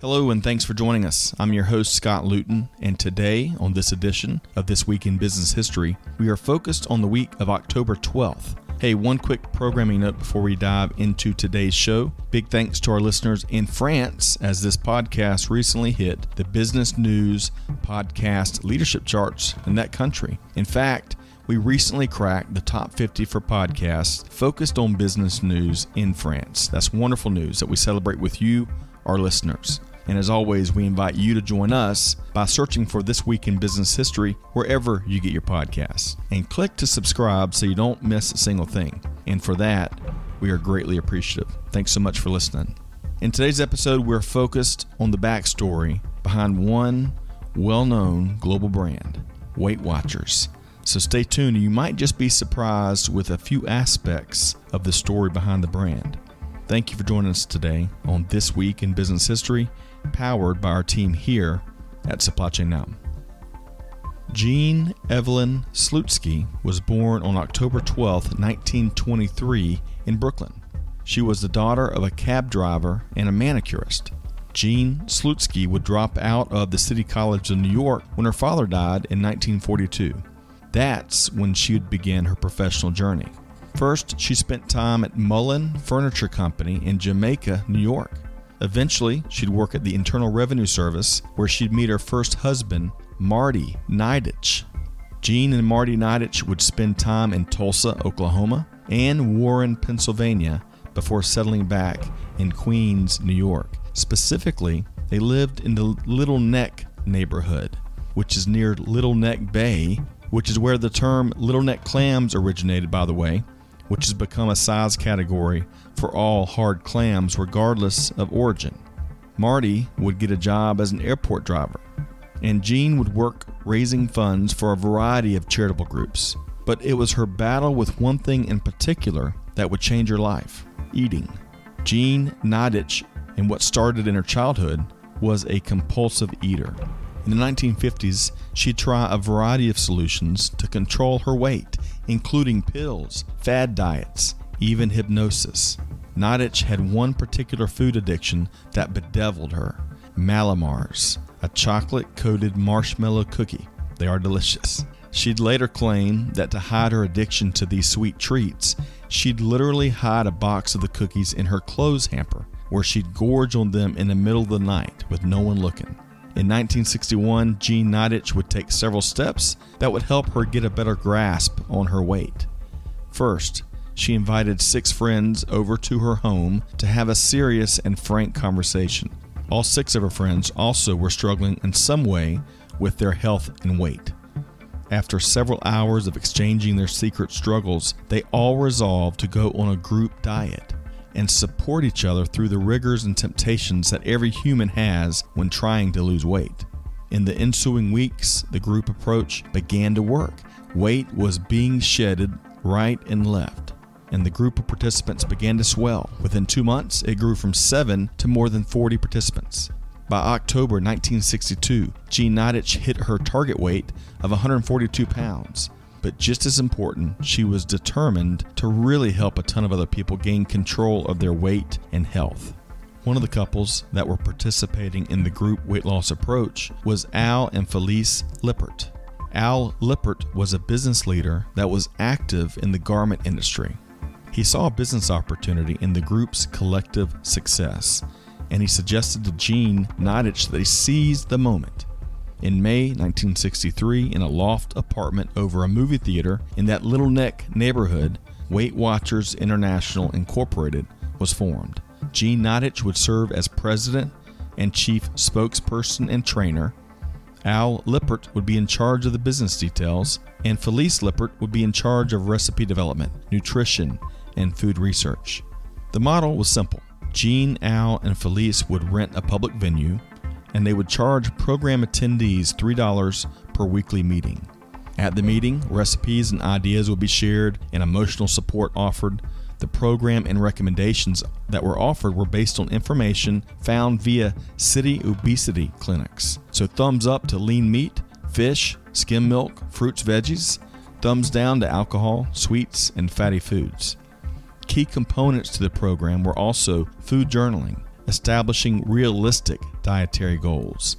Hello, and thanks for joining us. I'm your host, Scott Luton, and today, on this edition of This Week in Business History, we are focused on the week of October 12th. Hey, one quick programming note before we dive into today's show. Big thanks to our listeners in France, as this podcast recently hit the Business News Podcast leadership charts in that country. In fact, we recently cracked the top 50 for podcasts focused on business news in France. That's wonderful news that we celebrate with you, our listeners. And as always, we invite you to join us by searching for This Week in Business History wherever you get your podcasts. And click to subscribe so you don't miss a single thing. And for that, we are greatly appreciative. Thanks so much for listening. In today's episode, we're focused on the backstory behind one well known global brand, Weight Watchers. So stay tuned, you might just be surprised with a few aspects of the story behind the brand. Thank you for joining us today on This Week in Business History powered by our team here at Supply Chain Now. Jean Evelyn Slutsky was born on October 12, 1923, in Brooklyn. She was the daughter of a cab driver and a manicurist. Jean Slutsky would drop out of the City College of New York when her father died in 1942. That's when she would begin her professional journey. First, she spent time at Mullen Furniture Company in Jamaica, New York. Eventually, she'd work at the Internal Revenue Service, where she'd meet her first husband, Marty Nidetch. Jean and Marty Nidetch would spend time in Tulsa, Oklahoma, and Warren, Pennsylvania, before settling back in Queens, New York. Specifically, they lived in the Little Neck neighborhood, which is near Little Neck Bay, which is where the term Little Neck clams originated, by the way, which has become a size category for all hard clams regardless of origin. Marty would get a job as an airport driver, and Jean would work raising funds for a variety of charitable groups. But it was her battle with one thing in particular that would change her life eating. Jean Nidetch, in what started in her childhood, was a compulsive eater. In the 1950s, she'd try a variety of solutions to control her weight, including pills, fad diets, even hypnosis. Nidetch had one particular food addiction that bedeviled her Mallomars, a chocolate coated marshmallow cookie. They are delicious. She'd later claim that to hide her addiction to these sweet treats, she'd literally hide a box of the cookies in her clothes hamper, where she'd gorge on them in the middle of the night with no one looking. In 1961, Jean Nidetch would take several steps that would help her get a better grasp on her weight. First, she invited six friends over to her home to have a serious and frank conversation. All six of her friends also were struggling in some way with their health and weight. After several hours of exchanging their secret struggles, they all resolved to go on a group diet and support each other through the rigors and temptations that every human has when trying to lose weight. In the ensuing weeks, the group approach began to work. Weight was being shedded right and left and the group of participants began to swell. Within two months, it grew from seven to more than 40 participants. By October 1962, Jean Nidetch hit her target weight of 142 pounds. But just as important, she was determined to really help a ton of other people gain control of their weight and health. One of the couples that were participating in the group weight loss approach was Al and Felice Lippert. Al Lippert was a business leader that was active in the garment industry. He saw a business opportunity in the group's collective success. and he suggested to Jean Nidetch that he seize the moment. In May 1963, in a loft apartment over a movie theater in that Little Neck neighborhood, Weight Watchers International Incorporated was formed. Jean Nidetch would serve as president and chief spokesperson and trainer. Al Lippert would be in charge of the business details, and Felice Lippert would be in charge of recipe development, nutrition, and food research. The model was simple. Jean, Al, and Felice would rent a public venue, and they would charge program attendees $3 per weekly meeting. At the meeting, recipes and ideas would be shared and emotional support offered. The program and recommendations that were offered were based on information found via city obesity clinics. So, thumbs up to lean meat, fish, skim milk, fruits, veggies, thumbs down to alcohol, sweets, and fatty foods. Key components to the program were also food journaling, establishing realistic dietary goals,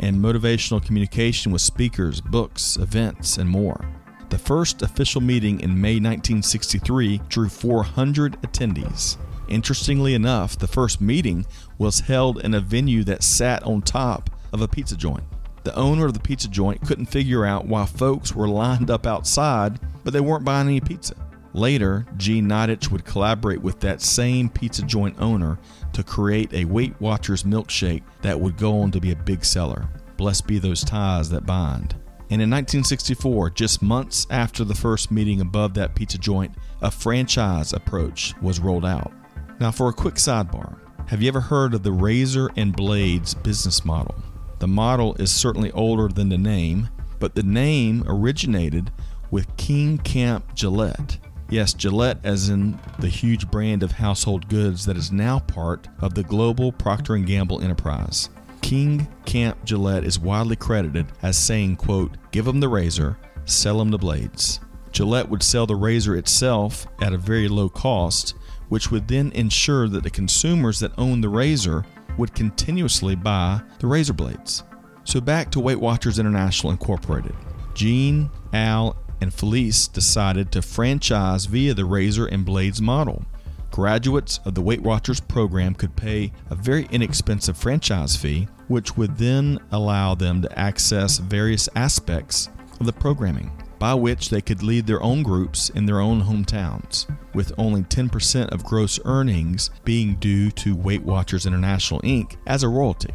and motivational communication with speakers, books, events, and more. The first official meeting in May 1963 drew 400 attendees. Interestingly enough, the first meeting was held in a venue that sat on top of a pizza joint. The owner of the pizza joint couldn't figure out why folks were lined up outside, but they weren't buying any pizza. Later, Jean Nidetch would collaborate with that same pizza joint owner to create a Weight Watchers milkshake that would go on to be a big seller. Blessed be those ties that bind. And in 1964, just months after the first meeting above that pizza joint, a franchise approach was rolled out. Now, for a quick sidebar, have you ever heard of the razor and blades business model? The model is certainly older than the name, but the name originated with King Camp Gillette Yes, Gillette, as in the huge brand of household goods that is now part of the global Procter & Gamble enterprise. King Camp Gillette is widely credited as saying, quote, give them the razor, sell them the blades. Gillette would sell the razor itself at a very low cost, which would then ensure that the consumers that own the razor would continuously buy the razor blades. So back to Weight Watchers International Incorporated. Jean, Al, and Felice decided to franchise via the Razor and Blades model. Graduates of the Weight Watchers program could pay a very inexpensive franchise fee, which would then allow them to access various aspects of the programming, by which they could lead their own groups in their own hometowns, with only 10% of gross earnings being due to Weight Watchers International Inc. as a royalty.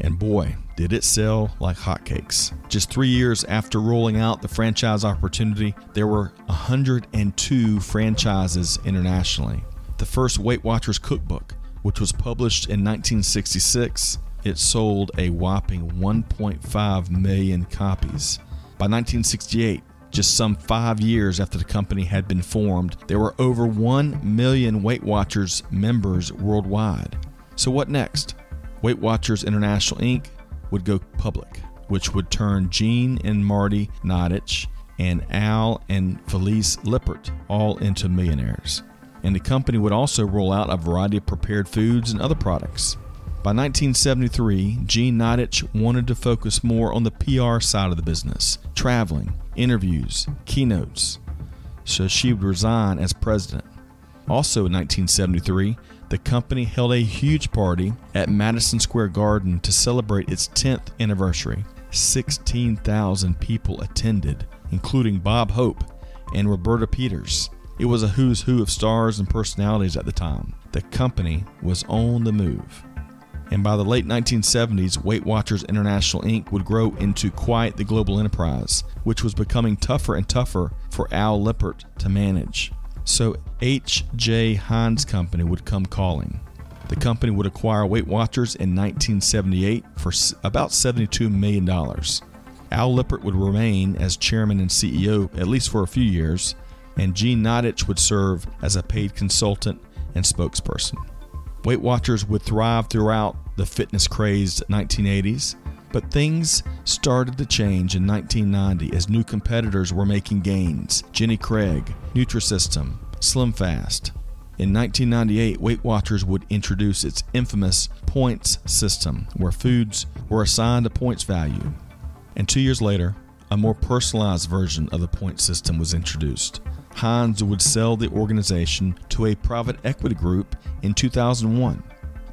And boy, did it sell like hotcakes. Just three years after rolling out the franchise opportunity, there were 102 franchises internationally. The first Weight Watchers cookbook, which was published in 1966, it sold a whopping 1.5 million copies. By 1968, just some five years after the company had been formed, there were over 1 million Weight Watchers members worldwide. So, what next? Weight Watchers International Inc. would go public, which would turn Jean and Marty Nidetch and Al and Felice Lippert all into millionaires. And the company would also roll out a variety of prepared foods and other products. By 1973, Jean Nidetch wanted to focus more on the PR side of the business, traveling, interviews, keynotes, so she would resign as president. Also in 1973, the company held a huge party at Madison Square Garden to celebrate its 10th anniversary. 16,000 people attended, including Bob Hope and Roberta Peters. It was a who's who of stars and personalities at the time. The company was on the move. And by the late 1970s, Weight Watchers International Inc. would grow into quite the global enterprise, which was becoming tougher and tougher for Al Lippert to manage. So H.J. Heinz Company would come calling. The company would acquire Weight Watchers in 1978 for about $72 million. Al Lippert would remain as chairman and CEO at least for a few years, and Jean Nidetch would serve as a paid consultant and spokesperson. Weight Watchers would thrive throughout the fitness crazed 1980s, but things started to change in 1990 as new competitors were making gains. Jenny Craig, Nutrisystem, SlimFast. In 1998, Weight Watchers would introduce its infamous points system, where foods were assigned a points value. And two years later, a more personalized version of the point system was introduced. Heinz would sell the organization to a private equity group in 2001.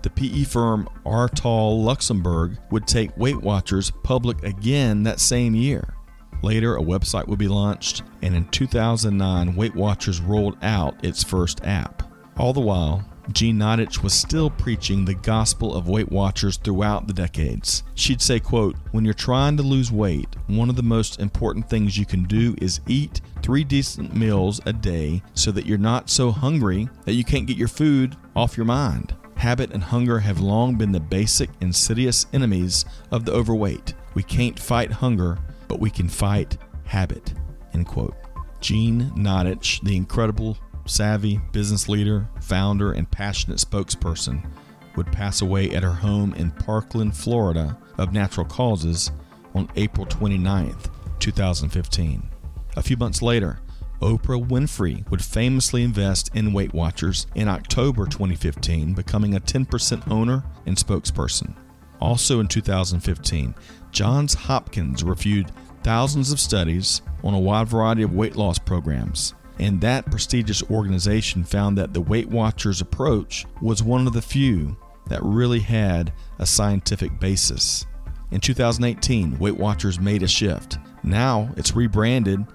The PE firm Artal Luxembourg would take Weight Watchers public again that same year. Later, a website would be launched, and in 2009, Weight Watchers rolled out its first app. All the while, Jean Nidetch was still preaching the gospel of Weight Watchers throughout the decades. She'd say, quote, "When you're trying to lose weight, one of the most important things you can do is eat 3 decent meals a day so that you're not so hungry that you can't get your food off your mind." Habit and hunger have long been the basic insidious enemies of the overweight. We can't fight hunger, but we can fight habit. End quote. Jean Nidetch, the incredible savvy business leader, founder, and passionate spokesperson, would pass away at her home in Parkland, Florida, of natural causes on April 29, 2015. A few months later, Oprah Winfrey would famously invest in Weight Watchers in October 2015, becoming a 10% owner and spokesperson. Also in 2015, Johns Hopkins reviewed thousands of studies on a wide variety of weight loss programs and that prestigious organization found that the Weight Watchers approach was one of the few that really had a scientific basis. In 2018, Weight Watchers made a shift. Now it's rebranded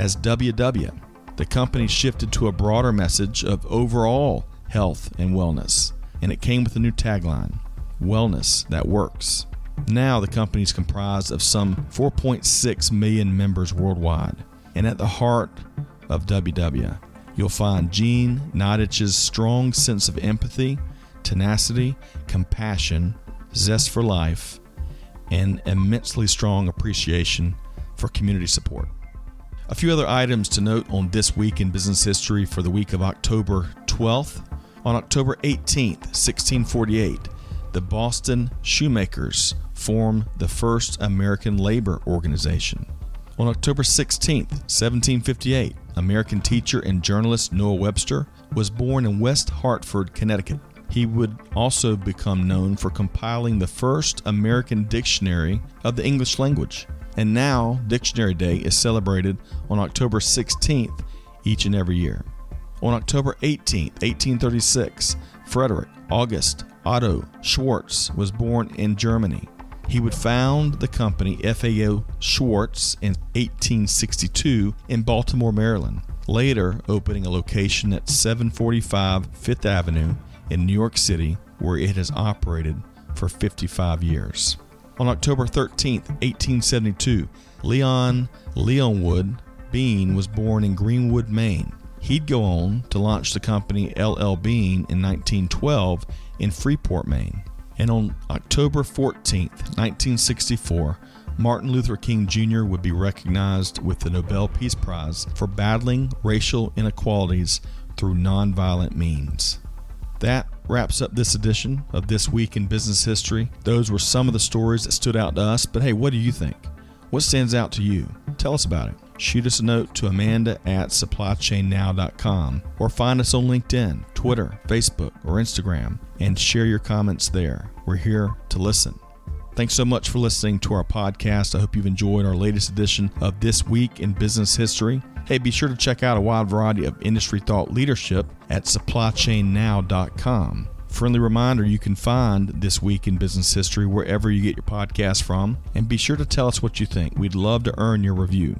as WW. The company shifted to a broader message of overall health and wellness, and it came with a new tagline Wellness that works. Now the company is comprised of some 4.6 million members worldwide, and at the heart of WW. You'll find Jean Nidetch's strong sense of empathy, tenacity, compassion, zest for life, and immensely strong appreciation for community support. A few other items to note on this week in business history for the week of October 12th. On October 18th, 1648, the Boston Shoemakers formed the first American labor organization. On October 16, 1758, American teacher and journalist Noah Webster was born in West Hartford, Connecticut. He would also become known for compiling the first American dictionary of the English language. And now, Dictionary Day is celebrated on October 16th each and every year. On October 18, 1836, Frederick August Otto Schwarz was born in Germany. He would found the company FAO Schwarz in 1862 in Baltimore, Maryland, later opening a location at 745 Fifth Avenue in New York City, where it has operated for 55 years. On October 13, 1872, Leon Leonwood Bean was born in Greenwood, Maine. He'd go on to launch the company LL Bean in 1912 in Freeport, Maine. And on October 14, 1964, Martin Luther King Jr. would be recognized with the Nobel Peace Prize for battling racial inequalities through nonviolent means. That wraps up this edition of This Week in Business History. Those were some of the stories that stood out to us, but hey, what do you think? What stands out to you? Tell us about it. Shoot us a note to Amanda at supplychainnow.com or find us on LinkedIn, Twitter, Facebook, or Instagram and share your comments there. We're here to listen. Thanks so much for listening to our podcast. I hope you've enjoyed our latest edition of This Week in Business History. Hey, be sure to check out a wide variety of industry thought leadership at supplychainnow.com. Friendly reminder you can find This Week in Business History wherever you get your podcast from, and be sure to tell us what you think. We'd love to earn your review.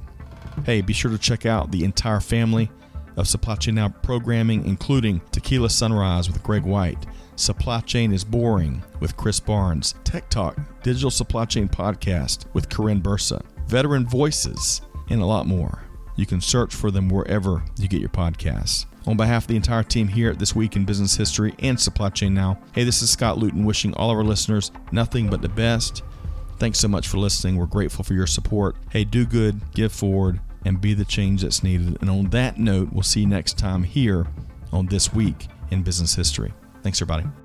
Hey, be sure to check out the entire family of Supply Chain Now programming, including Tequila Sunrise with Greg White, Supply Chain is Boring with Chris Barnes, Tech Talk, Digital Supply Chain Podcast with Corinne Bursa, Veteran Voices, and a lot more. You can search for them wherever you get your podcasts. On behalf of the entire team here at This Week in Business History and Supply Chain Now, hey, this is Scott Luton wishing all of our listeners nothing but the best. Thanks so much for listening. We're grateful for your support. Hey, do good, give forward, and be the change that's needed. And on that note, we'll see you next time here on This Week in Business History. Thanks, everybody.